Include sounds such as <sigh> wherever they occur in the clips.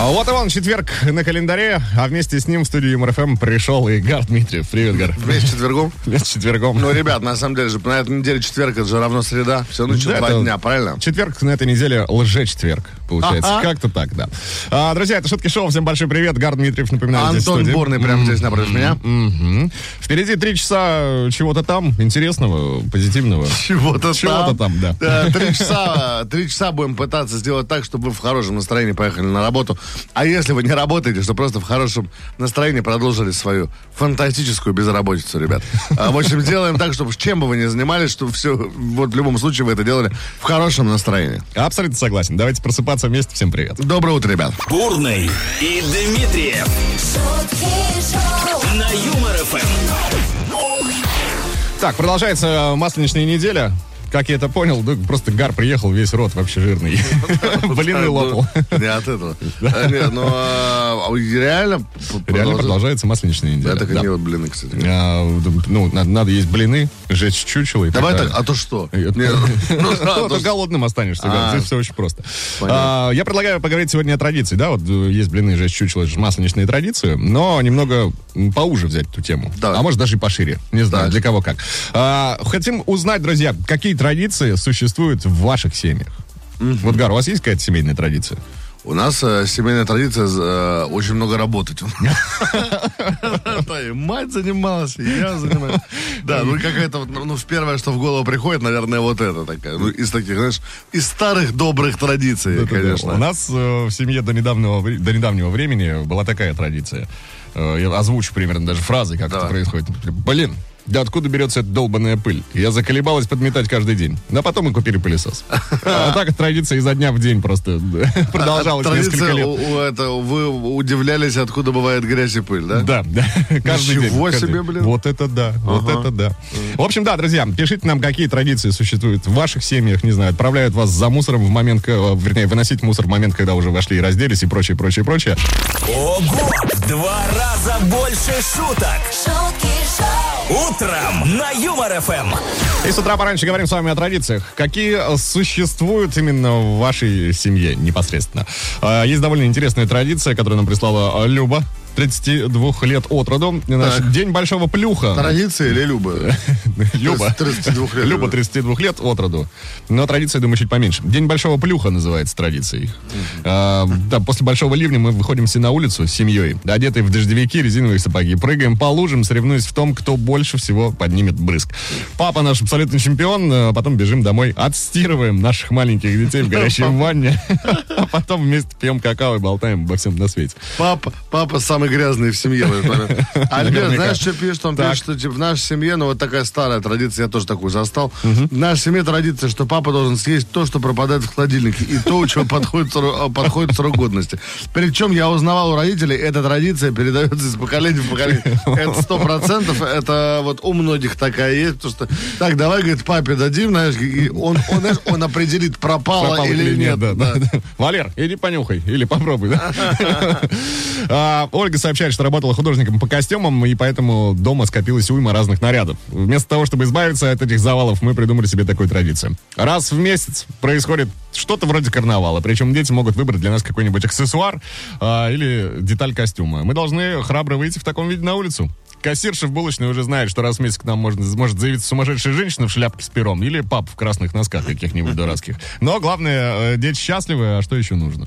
А Вот и он, четверг на календаре, а вместе с ним в студию Юмор ФМ пришел и Гар Дмитриев. Привет, Гар. Вместе с четвергом? Вместе с четвергом. Ну, ребят, на самом деле же, на этой неделе четверг, это же равно среда. Все Да, два это дня, правильно? Четверг на этой неделе лже-четверг, получается. Как-то так, да. А, друзья, это Шутки Шоу. Всем большой привет. Гар Дмитриев, напоминаю, здесь в Антон студии. Бурный прямо здесь напротив меня. Впереди три часа чего-то там интересного, позитивного. Чего-то Чего-то там, да. Три часа, три часа будем пытаться сделать так, чтобы вы в хорошем настроении поехали на работу. А если вы не работаете, что просто в хорошем настроении продолжили свою фантастическую безработицу, ребят. А, В общем, сделаем так, чтобы чем бы вы ни занимались, чтобы все, вот в любом случае вы это делали в хорошем настроении. Абсолютно согласен. Давайте просыпаться вместе. Всем привет. Доброе утро, ребят. Бурный и Дмитриев на Юмор ФМ. Так, продолжается масленичная неделя. Как я это понял, да, просто Гар приехал, весь рот вообще жирный. Блины <laughs> лопал. Ну, <laughs> Не от этого. <laughs> А, нет, ну, а, реально... п- Реально продолжает- продолжается масленичная неделя. Я так и не ел блины, кстати. А, Ну, надо, надо есть блины, жечь чучело и Давай так а то что? Не, <laughs> <laughs> ну, Ну, то то голодным останешься, А. здесь все очень просто. А, Я предлагаю поговорить сегодня о традиции, да, вот э, есть блины, жесть чучело, это же масленичные традиции, но немного поуже взять эту тему. А может даже и пошире, не знаю, для кого как. А, Хотим узнать, друзья, какие традиции существуют в ваших семьях? Вот, Гар, у вас есть какая-то семейная традиция? У нас э, семейная традиция э, очень много работать. <laughs> Мать занималась, я занимаюсь. Да, ну какая-то, вот, ну, в первое, что в голову приходит, наверное, вот это такая. Ну, из таких, знаешь, из старых добрых традиций, конечно. У нас э, в семье до недавнего, времени была такая традиция. Э, я озвучу примерно даже фразы, как это происходит. Блин, да откуда берется эта долбанная пыль? Я заколебалась подметать каждый день. Но потом мы купили пылесос. <laughs> А так традиция изо дня в день просто продолжалась несколько Традиция, лет. это, вы удивлялись, откуда бывает грязь и пыль, да? Да, <laughs> каждый день. Ничего каждый себе, день. блин. Вот это да, вот это да. В общем, да, друзья, пишите нам, какие традиции существуют в ваших семьях, не знаю, отправляют вас за мусором в момент, э, вернее, выносить мусор в момент, когда уже вошли и разделись и прочее, прочее, прочее. Ого! В два раза больше шуток. Утром на Юмор ФМ. И с утра пораньше говорим с вами о традициях. Какие существуют именно в вашей семье непосредственно? Э, Есть довольно интересная традиция, которую нам прислала Люба. 32 лет от роду. Значит, День большого плюха. Традиция или <laughs> Люба? <laughs> Люба. 32 лет. Люба 32 лет от роду. Но традиция, думаю, чуть поменьше. День большого плюха называется традицией. А, да, после большого ливня мы выходим все на улицу с семьей, одетые в дождевики, резиновые сапоги, прыгаем по лужам, соревнуясь в том, кто больше всего поднимет брызг. Папа наш абсолютный чемпион, а потом бежим домой, отстирываем наших маленьких детей в горячей <laughs> ванне, а потом вместе пьем какао и болтаем обо всем на свете. Папа, папа самый грязный в семье в этот момент. <laughs> Альберт, знаешь, что пишет? Он пишет, что типа, в нашей семье, ну вот такая старая традиция, я тоже такую застал. В нашей семье традиция, что папа должен съесть то, что пропадает в холодильнике, и то, у чего <laughs> подходит, срок- подходит срок годности. Причем я узнавал у родителей, эта традиция передается из поколения в поколение. <laughs> Это сто процентов, это вот у многих такая есть, потому что, так, давай, говорит, папе дадим, знаешь, и он, он, знаешь, он определит, пропало, Пропал или, нет. да, да, да. Валер, иди понюхай или попробуй, да? А, Ольга сообщает, что работала художником по костюмам, и поэтому дома скопилась уйма разных нарядов. Вместо того, чтобы избавиться от этих завалов, мы придумали себе такую традицию. Раз в месяц происходит что-то вроде карнавала, причем дети могут выбрать для нас какой-нибудь аксессуар а, или деталь костюма. Мы должны храбро выйти в таком виде на улицу. Кассирша в булочной уже знает, что раз в месяц к нам можно, может заявиться сумасшедшая женщина в шляпке с пером или пап в красных носках каких-нибудь дурацких. Но главное, э, дети счастливы, а что еще нужно?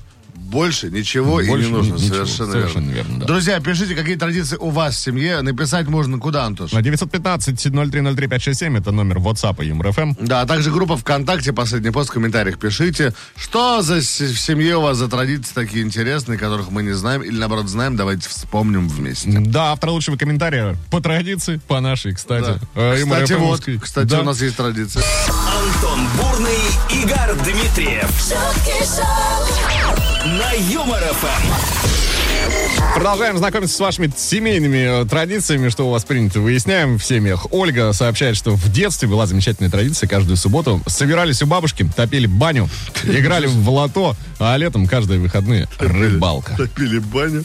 Больше ничего и Больше не нужно. ничего. Совершенно, Совершенно верно. верно, да. Друзья, пишите, какие традиции у вас в семье. Написать можно куда, Антош? На 915-0303-567 это номер WhatsApp и ЮморФМ. Да, а также группа ВКонтакте, последний пост в комментариях пишите, что за с- в семье у вас за традиции такие интересные, которых мы не знаем, или наоборот знаем, давайте вспомним вместе. Да, автор лучшего комментария по традиции, по нашей, кстати. Э, Юмор Кстати, вот, FM-овской. кстати, Да. у нас есть традиция. Антон Бурный, Игорь Дмитриев. На Юмор ФМ. Продолжаем знакомиться с вашими семейными э, традициями, что у вас принято. Выясняем в семьях. Ольга сообщает, что в детстве была замечательная традиция. Каждую субботу собирались у бабушки, топили баню, <laughs> играли в лото, а летом каждые выходные рыбалка. Топили баню.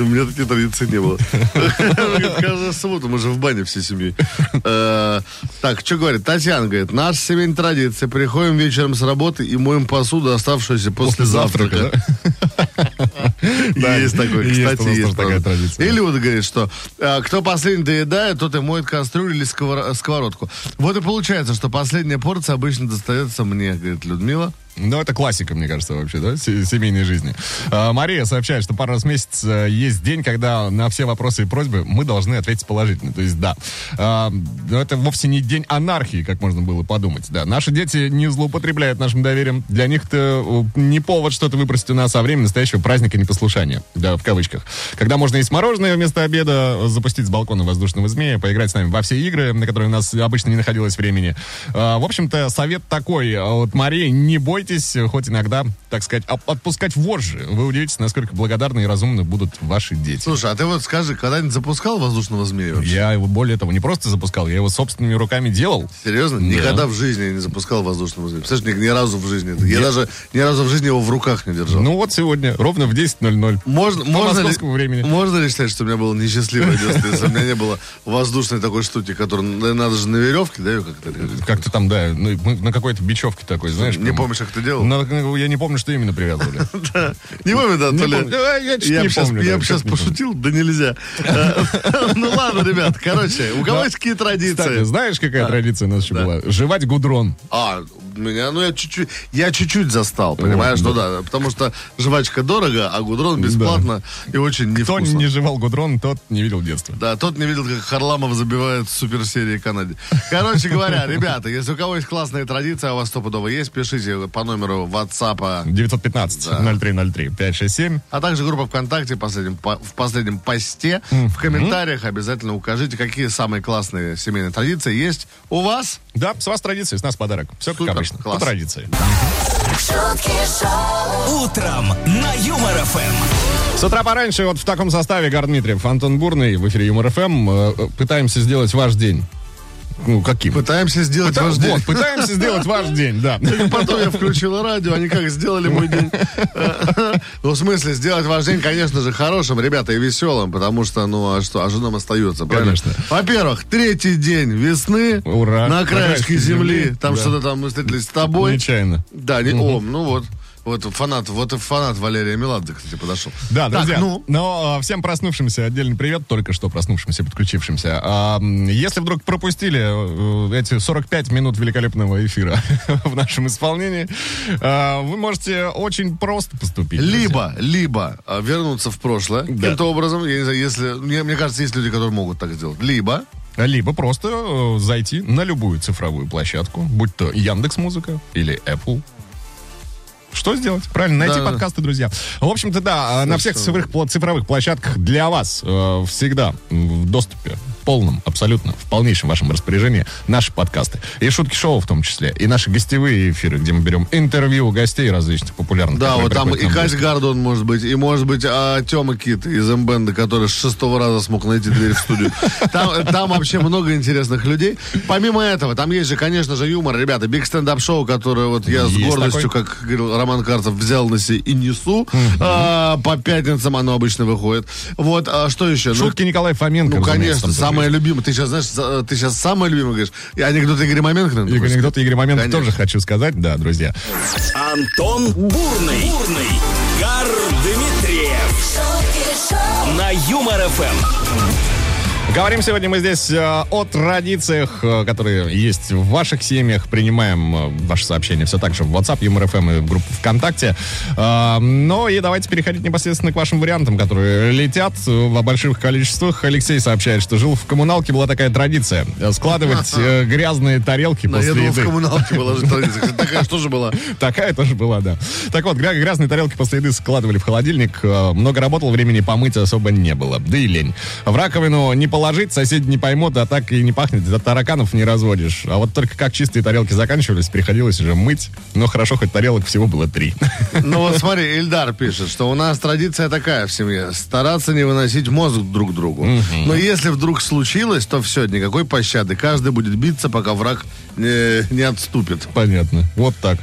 У меня такие традиции не было. <laughs> Каждую субботу мы же в бане всей семьей. Э, Так, что говорит? Татьяна говорит, наша семейная традиция. Приходим вечером с работы и моем посуду, оставшуюся после завтрака. <laughs> Да, Есть такой, кстати, есть. такая традиция. И Люда говорит, что э, кто последний доедает, тот и моет кастрюлю или сковоро- сковородку. Вот и получается, что последняя порция обычно достается мне, говорит Людмила. Ну, это классика, мне кажется, вообще, да, се- семейной жизни. А, Мария сообщает, что пару раз в месяц э, есть день, когда на все вопросы и просьбы мы должны ответить положительно, то есть да. А, но это вовсе не день анархии, как можно было подумать, да. Наши дети не злоупотребляют нашим доверием. Для них это э, не повод что-то выпросить у нас, а время настоящего праздника непослушания, да, в кавычках. Когда можно есть мороженое вместо обеда, запустить с балкона воздушного змея, поиграть с нами во все игры, на которые у нас обычно не находилось времени. А, В общем-то, совет такой а, от Марии, не бойтесь, хоть иногда, так сказать, отпускать вожжи. Вы удивитесь, насколько благодарны и разумны будут ваши дети. Слушай, а ты вот скажи, когда-нибудь запускал воздушного змея вообще? Я его, более того, не просто запускал, я его собственными руками делал. Серьезно? Да. Никогда в жизни я не запускал воздушного змея. Представляешь, ни, ни разу в жизни. Я даже ни разу в жизни его в руках не держал. Ну вот сегодня, ровно в 10.00. Можно, По можно, ли, времени. можно ли считать, что у меня было несчастливое детство, если у меня не было воздушной такой штуки, которую надо же на веревке, да, ее как-то... Как-то там, да, ну, мы на какой-то бечевке такой, знаешь. Не прям- помнишь, как ты делал? На- я не помню, что именно привязывали. <laughs> Не помню, да, то ли... я не сейчас, помню, я бы сейчас пошутил, да нельзя. Э, <laughs> Ну ладно, ребят, короче, у кого есть какие традиции? знаешь, какая традиция у нас еще была? Жевать гудрон. А, меня, ну я чуть-чуть, я чуть-чуть застал, понимаешь, ну да, потому что жвачка дорого, а гудрон бесплатно и очень Кто невкусно. не жевал гудрон, тот не видел детства. Да, тот не видел, как Харламов забивает в суперсерии Канаде. Короче говоря, <laughs> ребята, если у кого есть классная традиция, а у вас стопудово есть, пишите по номеру WhatsApp, 915 0303 567. а также группа ВКонтакте в последнем, по- в последнем посте. В комментариях обязательно укажите, какие самые классные семейные традиции есть у вас. Да, с вас традиция, с нас подарок. Все как Супер, обычно. класс. По традиции. Шутки шоу, Утром на Юмор ФМ. С утра пораньше, вот в таком составе Гар Дмитриев, Антон Бурный в эфире Юмор ФМ. э, э, Пытаемся сделать ваш день. Ну, каким? Пытаемся сделать Пыта- ваш день. Вот, пытаемся сделать ваш день, да. <laughs> Потом я включила радио, они как сделали мой день. <laughs> Ну, в смысле, сделать ваш день, конечно же, хорошим, ребята, и веселым, потому что, ну, а что, а что нам остается, правильно? Конечно. Во-первых, третий день весны. Ура. На краешке земли. Там что-то там мы встретились с тобой. Нечаянно. Да, не, о, ну вот. Вот фанат, вот и фанат Валерия Меладзе, кстати, подошел. Да, Так, друзья, ну, но а, всем проснувшимся отдельный привет, только что проснувшимся, подключившимся. А, если вдруг пропустили э, эти 45 минут великолепного эфира <laughs> в нашем исполнении, а, вы можете очень просто поступить. друзья. либо, либо а, вернуться в прошлое каким-то образом. Я не знаю, если, мне, мне кажется, есть люди, которые могут так сделать. Либо Либо просто э, зайти на любую цифровую площадку, будь то Яндекс Музыка или Apple. Что сделать? Правильно, найти Да, подкасты, друзья. В общем-то, да, на всех цифровых, цифровых площадках для вас э, всегда в доступе полном, абсолютно, в полнейшем вашем распоряжении наши подкасты. И шутки шоу в том числе, и наши гостевые эфиры, где мы берем интервью у гостей различных популярных. Да, вот там и к нам в Кась гости. Гордон может быть, и может быть а, Тёма Кит из МБНда, который с шестого раза смог найти дверь в студию. Там, там вообще много интересных людей. Помимо этого, там есть же, конечно же, юмор. Ребята, биг стендап-шоу, которое вот я с Есть гордостью, такой. как говорил Роман Карцев, взял на себе и несу. А, по пятницам оно обычно выходит. Вот, а что еще? Ну, Шутки Николай Фоменко. Ну, конечно, тоже самое любимое. Ты сейчас, знаешь, ты сейчас самое любимое говоришь. И анекдот Игоря Маменко, И анекдот Игоря Момент Конечно. тоже хочу сказать, да, друзья. Антон Бурный. Бурный. Гар Дмитриев. На Юмор ФМ. Говорим сегодня мы здесь э, о традициях, э, которые есть в ваших семьях. Принимаем э, ваши сообщения все так же в WhatsApp, Юмор ФМ и в группу ВКонтакте. Ну и давайте переходить непосредственно к вашим вариантам, которые летят э, в больших количествах. Алексей сообщает, что жил в коммуналке, была такая традиция. Складывать грязные тарелки Да, я после думал, в еды. коммуналке была же традиция. Такая что же была? <laughs> Такая тоже была, да. Так вот, гря- грязные тарелки после еды складывали в холодильник. Много работал, времени помыть особо не было. Да и лень. В раковину не положить, соседи не поймут, а так и не пахнет, от тараканов не разводишь. А вот только как чистые тарелки заканчивались, приходилось уже мыть. Но хорошо, хоть тарелок всего было три. <laughs> Ну вот смотри, Ильдар пишет, что у нас традиция такая в семье. Стараться не выносить мозг друг другу. Но если вдруг случилось, то все, никакой пощады. Каждый будет биться, пока враг не, не отступит. Понятно. Вот так.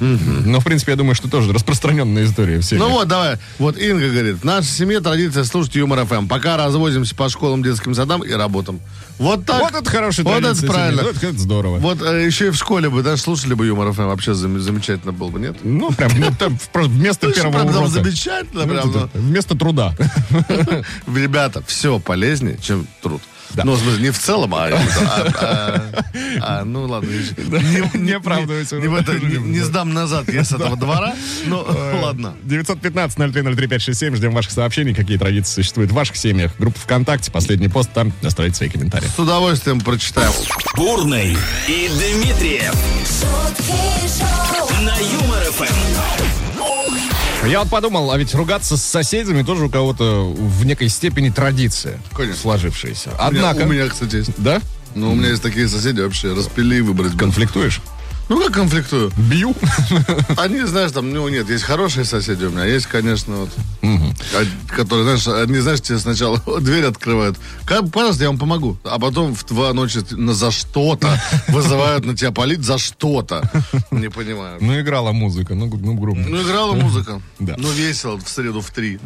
Но, в принципе, я думаю, что тоже распространенная история в семье. Ну вот, давай. Вот Инга говорит, в нашей семье традиция слушать Юмор ФМ. Пока развозимся по школам, детским садам и работам. Вот так. Вот это хорошая Вот это правильно. Вот это здорово. Вот э, еще и в школе бы, да, слушали бы Юмор ФМ. Вообще зам- замечательно было бы, нет? Ну, прям, ну, там, вместо Ну, первого урока. замечательно, Ну, прям, ну. Вместо труда. <laughs> Ребята, все полезнее, чем труд. Да. Ну, в смысле, не в целом, а... <laughs> а- а- а, ну, ладно. Не, не оправдывайся. Не, сдам назад я с этого двора. Ну, ладно. 915-0303-567. Ждем ваших сообщений, какие традиции существуют в ваших семьях. Группа ВКонтакте, последний пост, там оставляйте свои комментарии. С удовольствием прочитаем. Бурный и Дмитриев на Юмор ФМ. Я вот подумал, а ведь ругаться с соседями тоже у кого-то в некой степени традиция Конечно. сложившаяся. У меня- Однако... У меня, кстати, есть. Да? Ну, у меня есть такие соседи вообще, распили выбрать. Конфликтуешь? Ну, как конфликтую? Бью? <laughs> Они, знаешь, там, ну, нет, есть хорошие соседи у меня, есть, конечно, вот, а- которые, знаешь, они, знаешь, тебе сначала <laughs> дверь открывают. Как, пожалуйста, я вам помогу. А потом в два ночи на, за что-то <laughs> вызывают на тебя полит за что-то. Не понимаю. Ну, играла музыка, ну, ну грубо. Ну, играла музыка. Да. Ну, весело в среду в три.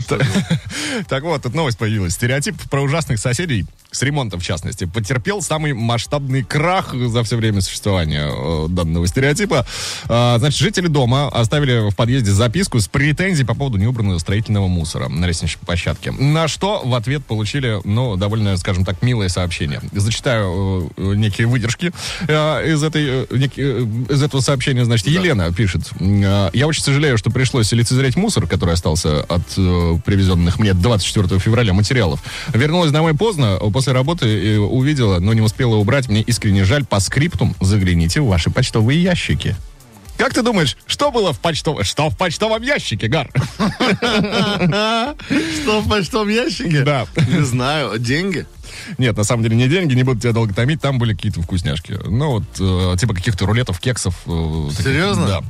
Так вот, тут новость появилась. Стереотип про ужасных соседей, с ремонтом в частности, потерпел самый масштабный крах за все время существования э, данного стереотипа. А, значит, жители дома оставили в подъезде записку с претензией по поводу неубранного строительного мусора на лестничной площадке. На что в ответ получили, ну, довольно, скажем так, милое сообщение. Зачитаю э, некие выдержки э, из, этой, из этого сообщения. Значит, Елена пишет. Я очень сожалею, что пришлось лицезреть мусор, который остался от привезенных мне 24 февраля материалов. Вернулась домой поздно, э, после работы и увидела, но не успела убрать. Мне искренне жаль. По скриптум загляните в ваши почтовые ящики. Как ты думаешь, что было в почтовом... Что в почтовом ящике, Гар? Что в почтовом ящике? Да. Не знаю. Деньги? Нет, на самом деле не деньги, не буду тебя долго томить, там были какие-то вкусняшки. Ну вот, э, типа каких-то рулетов, кексов. э, таких. Серьезно? Да.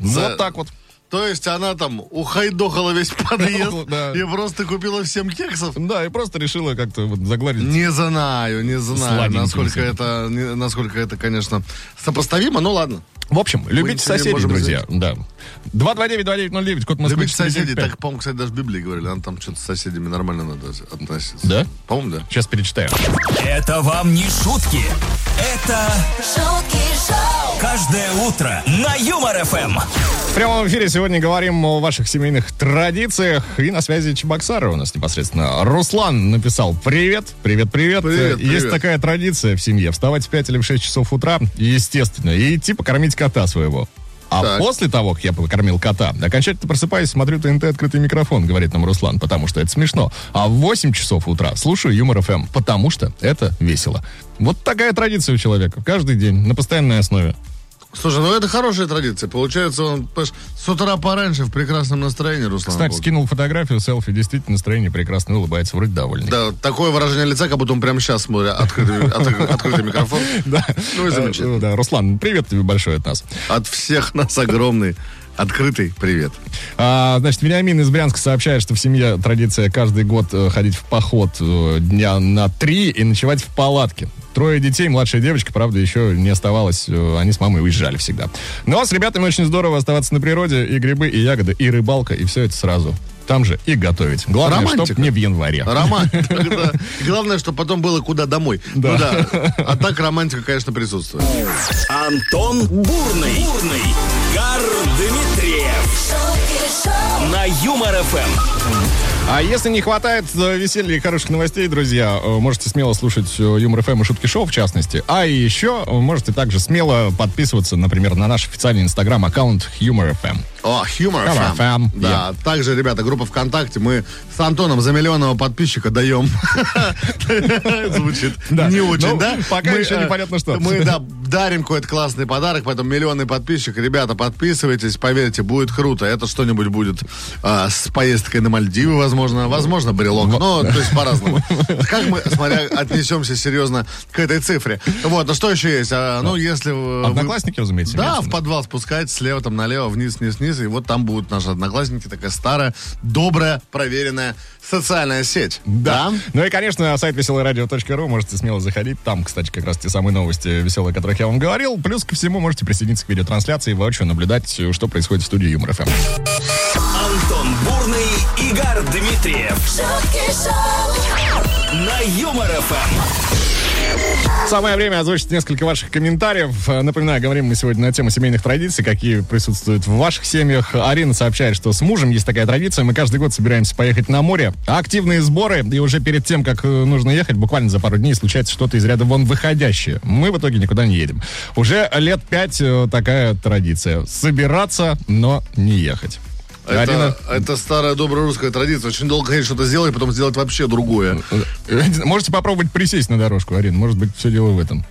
За- Вот так вот. То есть она там ухайдохала весь <laughs> подъезд Да. и просто купила всем кексов? Да, и просто решила как-то вот загладить. Не знаю, не знаю, насколько это, не- насколько это, конечно, сопоставимо, ну ладно. В общем, любите соседей, друзья. Да. 229-2909, код Москвы Любить соседей, 495. так, по-моему, кстати, даже в Библии говорили, нам там что-то с соседями нормально надо относиться. Да? По-моему, да. Сейчас перечитаю. Это вам не шутки. Это шутки шоу, каждое утро на Юмор ФМ. В прямом эфире сегодня говорим о ваших семейных традициях. И на связи Чебоксара у нас непосредственно. Руслан написал «Привет, привет, привет». Привет, Есть привет. такая традиция в семье. Вставать в 5 или в 6 часов утра, естественно, и идти покормить кота своего. А Так. после того, как я покормил кота, окончательно просыпаюсь, смотрю ТНТ «Открытый микрофон», говорит нам Руслан, потому что это смешно. А в 8 часов утра слушаю Юмор ФМ, потому что это весело. Вот такая традиция у человека. Каждый день, на постоянной основе. Слушай, ну это хорошая традиция. Получается, он с утра пораньше в прекрасном настроении, Руслан. Кстати, был. скинул фотографию, селфи, действительно настроение прекрасно улыбается, вроде довольный. Да, такое выражение лица, как будто он прямо сейчас смотрит открытый, от- открытый микрофон. <laughs> Да. Ну и замечательно. Э, да, Руслан, привет тебе большой от нас. От всех нас огромный открытый привет. А, значит, Вениамин из Брянска сообщает, что в семье традиция каждый год э, ходить в поход э, дня на три и ночевать в палатке. Трое детей, младшая девочка, правда, еще не оставалась. э, Они с мамой уезжали всегда. Но с ребятами очень здорово оставаться на природе. И грибы, и ягоды, и рыбалка, и все это сразу. Там же и готовить. Главное, Романтика. чтоб не в январе. Романтика. <laughs> да. Главное, чтобы потом было куда домой. Ну да. А так романтика, конечно, присутствует. Антон Бурный. Бурный. Гар Дмитриев на Юмор ФМ. А если не хватает э, веселья и хороших новостей, друзья, э, можете смело слушать э, Юмор ФМ и Шутки Шоу, в частности. А еще можете также смело подписываться, например, на наш официальный инстаграм-аккаунт Юмор ФМ. О, Humor Humor FM. FM, Да, также, ребята, группа ВКонтакте. Мы с Антоном за миллионного подписчика даем. <laughs> <laughs> Звучит не очень, Ну, да? пока еще непонятно что. Мы, да, дарим какой-то классный подарок, поэтому миллионный подписчик. Ребята, подписывайтесь, поверьте, будет круто. Это что-нибудь будет а, с поездкой на Мальдивы, возможно, возможно, брелок. Ну, то есть по-разному. Как мы, смотря, отнесемся серьезно к этой цифре. Вот, а что еще есть? А, ну, если... вы- Одноклассники, разумеется, Да, в подвал спускаетесь, слева там налево, вниз, вниз, вниз, и вот там будут наши одноклассники, такая старая, добрая, проверенная социальная сеть. Да. Ну и, конечно, сайт веселорадио.ру можете смело заходить. Там, кстати, как раз те самые новости веселые, о которых я вам говорил. Плюс ко всему можете присоединиться к видеотрансляции и воочию наблюдать, что происходит в студии Юмор ФМ. Антон Бурный, Игорь Дмитриев шутки шоу, на Юмор ФМ. Самое время озвучить несколько ваших комментариев. Напоминаю, говорим мы сегодня на тему семейных традиций, какие присутствуют в ваших семьях. Арина сообщает, что с мужем есть такая традиция. Мы каждый год собираемся поехать на море. Активные сборы, и уже перед тем, как э, нужно ехать, буквально за пару дней случается что-то из ряда вон выходящее. Мы в итоге никуда не едем. Уже лет пять э, такая традиция. Собираться, но не ехать. Это, это старая добрая русская традиция. Очень долго хотеть что-то сделать, потом сделать вообще другое. <laughs> можете попробовать присесть на дорожку, Арина. Может быть, все дело в этом.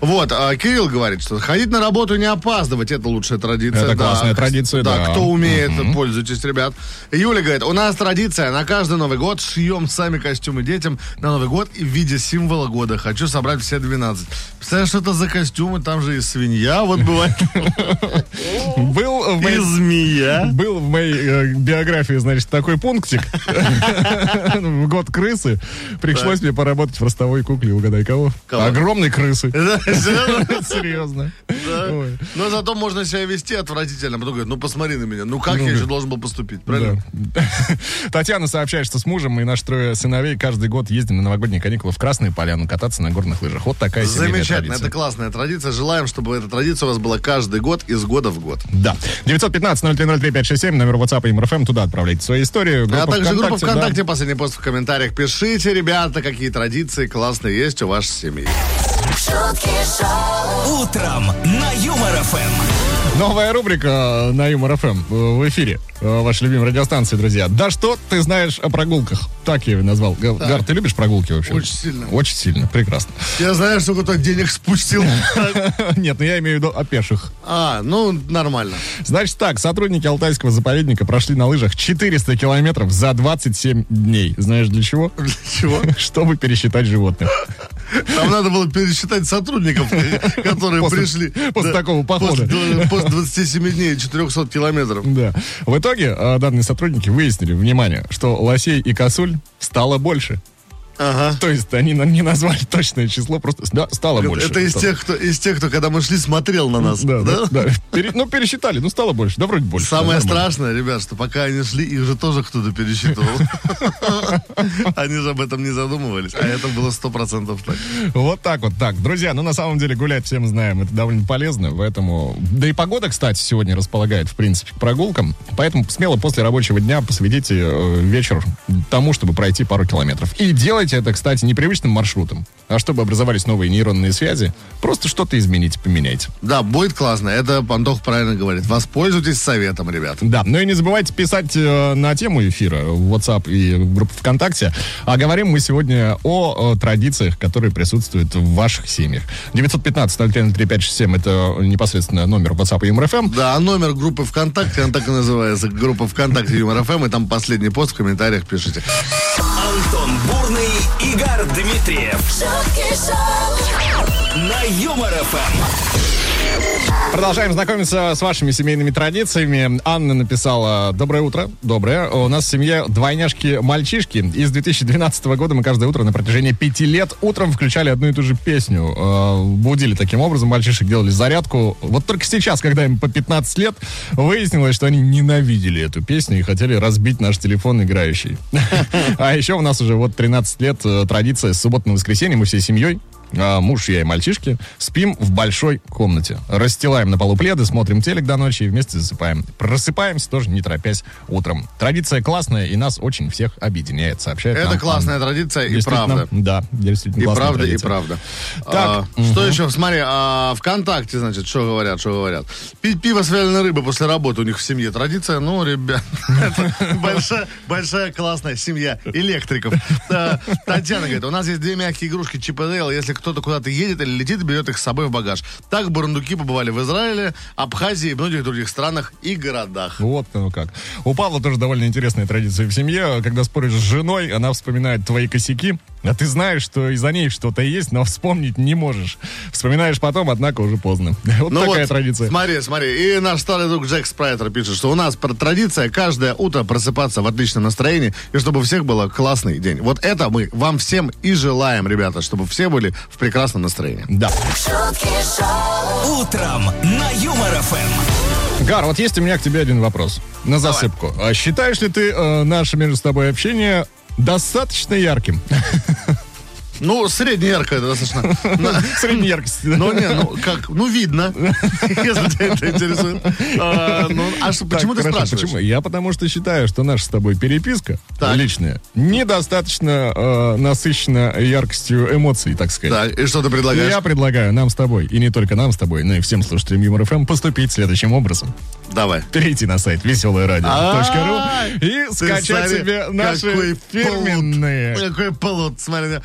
Вот, а Кирилл говорит, что ходить на работу и не опаздывать, это лучшая традиция. Это да. классная традиция, да. кто умеет, пользуйтесь, ребят. Юля говорит, у нас традиция, на каждый Новый год шьем сами костюмы детям на Новый год и в виде символа года. Хочу собрать все 12. Представляешь, что это за костюмы? Там же и свинья, вот бывает, <laughs> <laughs> Был в и моей змея. Был в моей э, биографии, значит, такой пунктик. В <laughs> год крысы. Пришлось мне поработать в ростовой кукле, угадай кого? Кого? Огромной крысы. <laughs> <laughs> Серьезно? Но зато можно себя вести отвратительно. Потом говорит, ну посмотри на меня. Ну как я еще должен был поступить, правильно? Татьяна сообщает, что с мужем и наши трое сыновей каждый год ездим на новогодние каникулы в Красную Поляну кататься на горных лыжах. Вот такая Замечательно, это классная традиция. Желаем, чтобы эта традиция у вас была каждый год, из года в год. Да. 915-0303-567, номер WhatsApp Юмор ФМ. Туда отправляйте свои истории. а также группа да. ВКонтакте, последний пост в комментариях. Пишите, ребята, какие традиции классные есть у вашей семьи. шутки шоу, Утром на Юмор ФМ. Новая рубрика на Юмор ФМ в эфире. Вашей любимой радиостанции, друзья. Да что ты знаешь о прогулках? Так я его назвал. Га- Гар, ты любишь прогулки вообще? Очень сильно. Очень сильно, прекрасно. Я знаю, сколько кто денег спустил. <laughs> Нет, ну я имею в виду о пеших. А, ну, нормально. Значит так, сотрудники Алтайского заповедника прошли на лыжах 400 километров за 27 дней. Знаешь для чего? Для чего? <laughs> Чтобы пересчитать животных. Там надо было пересчитать сотрудников, <laughs> которые После- пришли. после Да, такого похода. После, после 27 дней и 400 километров. Да. В итоге э, данные сотрудники выяснили, внимание, что лосей и косуль стало больше. Ага. То есть они не назвали точное число, просто да, стало больше. Это из тех, кто, из тех, кто, когда мы шли, смотрел на нас. Да, да, да. Пере- ну, пересчитали, ну, стало больше. Да, вроде больше. Самое Да, страшное, ребят, что пока они шли, их же тоже кто-то пересчитывал. <laughs> Они же об этом не задумывались, а это было сто процентов так. Вот так вот так. Друзья, ну, на самом деле, гулять всем знаем, это довольно полезно, поэтому... Да и погода, кстати, сегодня располагает, в принципе, к прогулкам. Поэтому смело после рабочего дня посвятите э, вечер тому, чтобы пройти пару километров. И делайте это, кстати, не привычным маршрутом, а чтобы образовались новые нейронные связи. Просто что-то измените, поменяйте. Да, будет классно. Это Антох правильно говорит. Воспользуйтесь советом, ребят. Да, ну и не забывайте писать э, на тему эфира в WhatsApp и в группу ВКонтакте. А говорим мы сегодня о, э, традициях, которые присутствуют в ваших семьях. 915-0303-567 это непосредственно номер WhatsApp и МРФМ. Да, а номер группы ВКонтакте, она так и называется, группа ВКонтакте Юмор ФМ, и там последний пост в комментариях пишите. Антон Бурный, Игорь Дмитриев на Юмор ФМ. Продолжаем знакомиться с вашими семейными традициями. Анна написала «Доброе утро». Доброе. У нас в семье двойняшки-мальчишки. И с 2012 года мы каждое утро на протяжении пяти лет утром включали одну и ту же песню. Э, Будили таким образом мальчишек, делали зарядку. Вот только сейчас, когда им по 15 лет, выяснилось, что они ненавидели эту песню и хотели разбить наш телефон играющий. <laughs> А еще у нас уже вот 13 лет э, традиция с субботы на. Мы всей семьей муж, я и мальчишки, спим в большой комнате. Расстилаем на полу пледы, смотрим телек до ночи и вместе засыпаем. Просыпаемся тоже не торопясь утром. Традиция классная и нас очень всех объединяет, сообщает Это нам классная Анна. традиция и правда. Да, действительно И правда, и традиция. правда. Так, А, Что еще? Смотри, а, ВКонтакте, значит, что говорят, что говорят. Пить пиво с вяленой рыбой после работы у них в семье. Традиция, ну, ребят, <laughs> большая, большая классная семья электриков. А, Татьяна говорит, у нас есть две мягкие игрушки Чип и. Если кто-то куда-то едет или летит, берет их с собой в багаж. Так бурундуки побывали в Израиле, Абхазии и многих других странах и городах. Вот оно как. У Павла тоже довольно интересная традиция в семье. Когда споришь с женой, она вспоминает твои косяки, а ты знаешь, что из-за ней что-то есть, но вспомнить не можешь. Вспоминаешь потом, однако уже поздно. <laughs> Вот Ну такая вот, традиция. Смотри, смотри. И наш старый друг Джек Спрайтер пишет, что у нас про- традиция каждое утро просыпаться в отличном настроении, и чтобы у всех было классный день. Вот это мы вам всем и желаем, ребята, чтобы все были в прекрасном настроении. Да. Утром на Юмор ФМ. Гар, вот есть у меня к тебе один вопрос. На засыпку. А считаешь ли ты э, наше между собой общение достаточно ярким? <laughs> Ну, среднеяркое достаточно. <laughs> На- Средней яркости. Ну, не, ну, как, ну, видно, <laughs> если тебя это интересует. А, ну, а почему ты спрашиваешь? Я потому что считаю, что наша с тобой переписка личная недостаточно э, насыщена яркостью эмоций, так сказать. Так, и что ты предлагаешь? Я предлагаю нам с тобой, и не только нам с тобой, но и всем слушателям Юмор ФМ поступить следующим образом. Давай. Перейти на сайт веселорадио.ру и Ты скачать себе наши фирменные. Какой полут, смотри.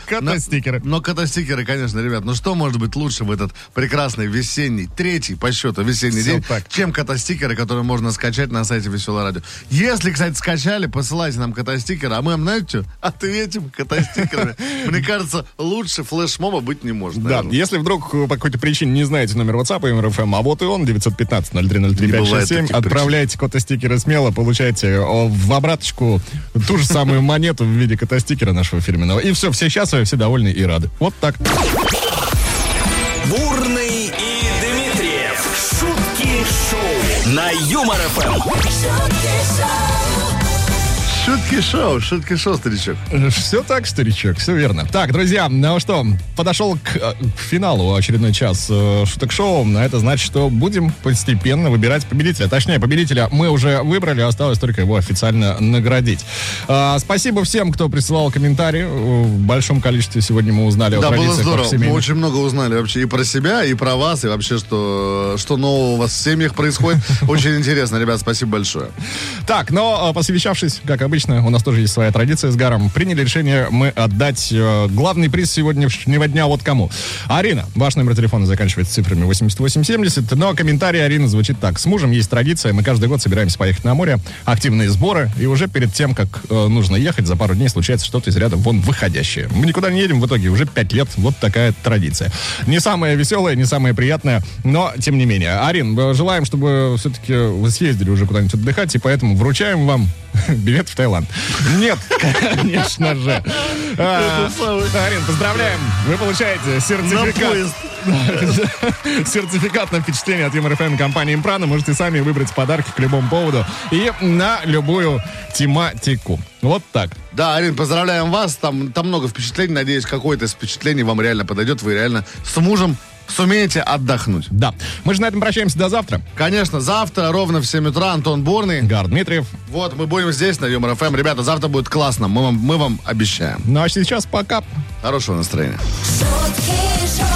Кота-стикеры. Но, кота-стикеры, конечно, ребят. Ну что может быть лучше в этот прекрасный весенний, третий по счету весенний Всё день, так. чем кота-стикеры, которые можно скачать на сайте Веселое Радио. Если, кстати, скачали, посылайте нам кота-стикеры, а мы вам, знаете что, ответим кота-стикерами. <laughs> Мне кажется, лучше флешмоба быть не может. Да, если вдруг по какой-то причине не знаете номер WhatsApp Юмор ФМ, а вот и он, 915-0303-567, таких отправляйте кота-стикеры смело, получайте в обраточку ту же самую монету в виде кота-стикера нашего фирменного. И все, все счастливы, все довольны и рады. Вот так. Бурный и Дмитриев. Шутки шоу на Юмор ФМ. шутки шоу, Шутки шоу, шутки шоу, старичок. Все так, старичок, все верно. Так, друзья, ну что, подошел к, э, к финалу очередной час э, шуток шоу. А Это значит, что будем постепенно выбирать победителя. Точнее, победителя мы уже выбрали, осталось только его официально наградить. А, спасибо всем, кто присылал комментарии. В большом количестве сегодня мы узнали Да, о было традициях здорово. Мы очень много узнали вообще и про себя, и про вас, и вообще, что, что нового у вас в семьях происходит. <laughs> Очень интересно, ребят, спасибо большое. Так, но э, посовещавшись, как обычно, у нас тоже есть своя традиция с Гаром, приняли решение мы отдать э, главный приз сегодняшнего дня вот кому. Арина, ваш номер телефона заканчивается цифрами 8870, но комментарий Арины звучит так. С мужем есть традиция, мы каждый год собираемся поехать на море, активные сборы, и уже перед тем, как э, нужно ехать, за пару дней случается что-то из ряда вон выходящее. Мы никуда не едем в итоге, уже пять лет, вот такая традиция. Не самая веселая, не самая приятная, но тем не менее. Арин, э, желаем, чтобы все-таки вы съездили уже куда-нибудь отдыхать, и поэтому вручаем вам <laughs> билет в Таиланд. Нет, <laughs> конечно же. А, Арин, поздравляем. Вы получаете сертификат. <laughs> Сертификат на впечатление от Юмор ФМ компании Импрана. Можете сами выбрать подарки к любому поводу и на любую тематику. Вот так. Да, Арин, поздравляем вас. Там, там много впечатлений. Надеюсь, какое-то из впечатлений вам реально подойдет. Вы реально с мужем сумеете отдохнуть. Да. Мы же на этом прощаемся до завтра. Конечно, завтра ровно в 7 утра Антон Бурный. Гар Дмитриев. Вот, мы будем здесь, на Юмор ФМ. Ребята, завтра будет классно. Мы вам, мы вам обещаем. Ну а сейчас пока. Хорошего настроения. шутки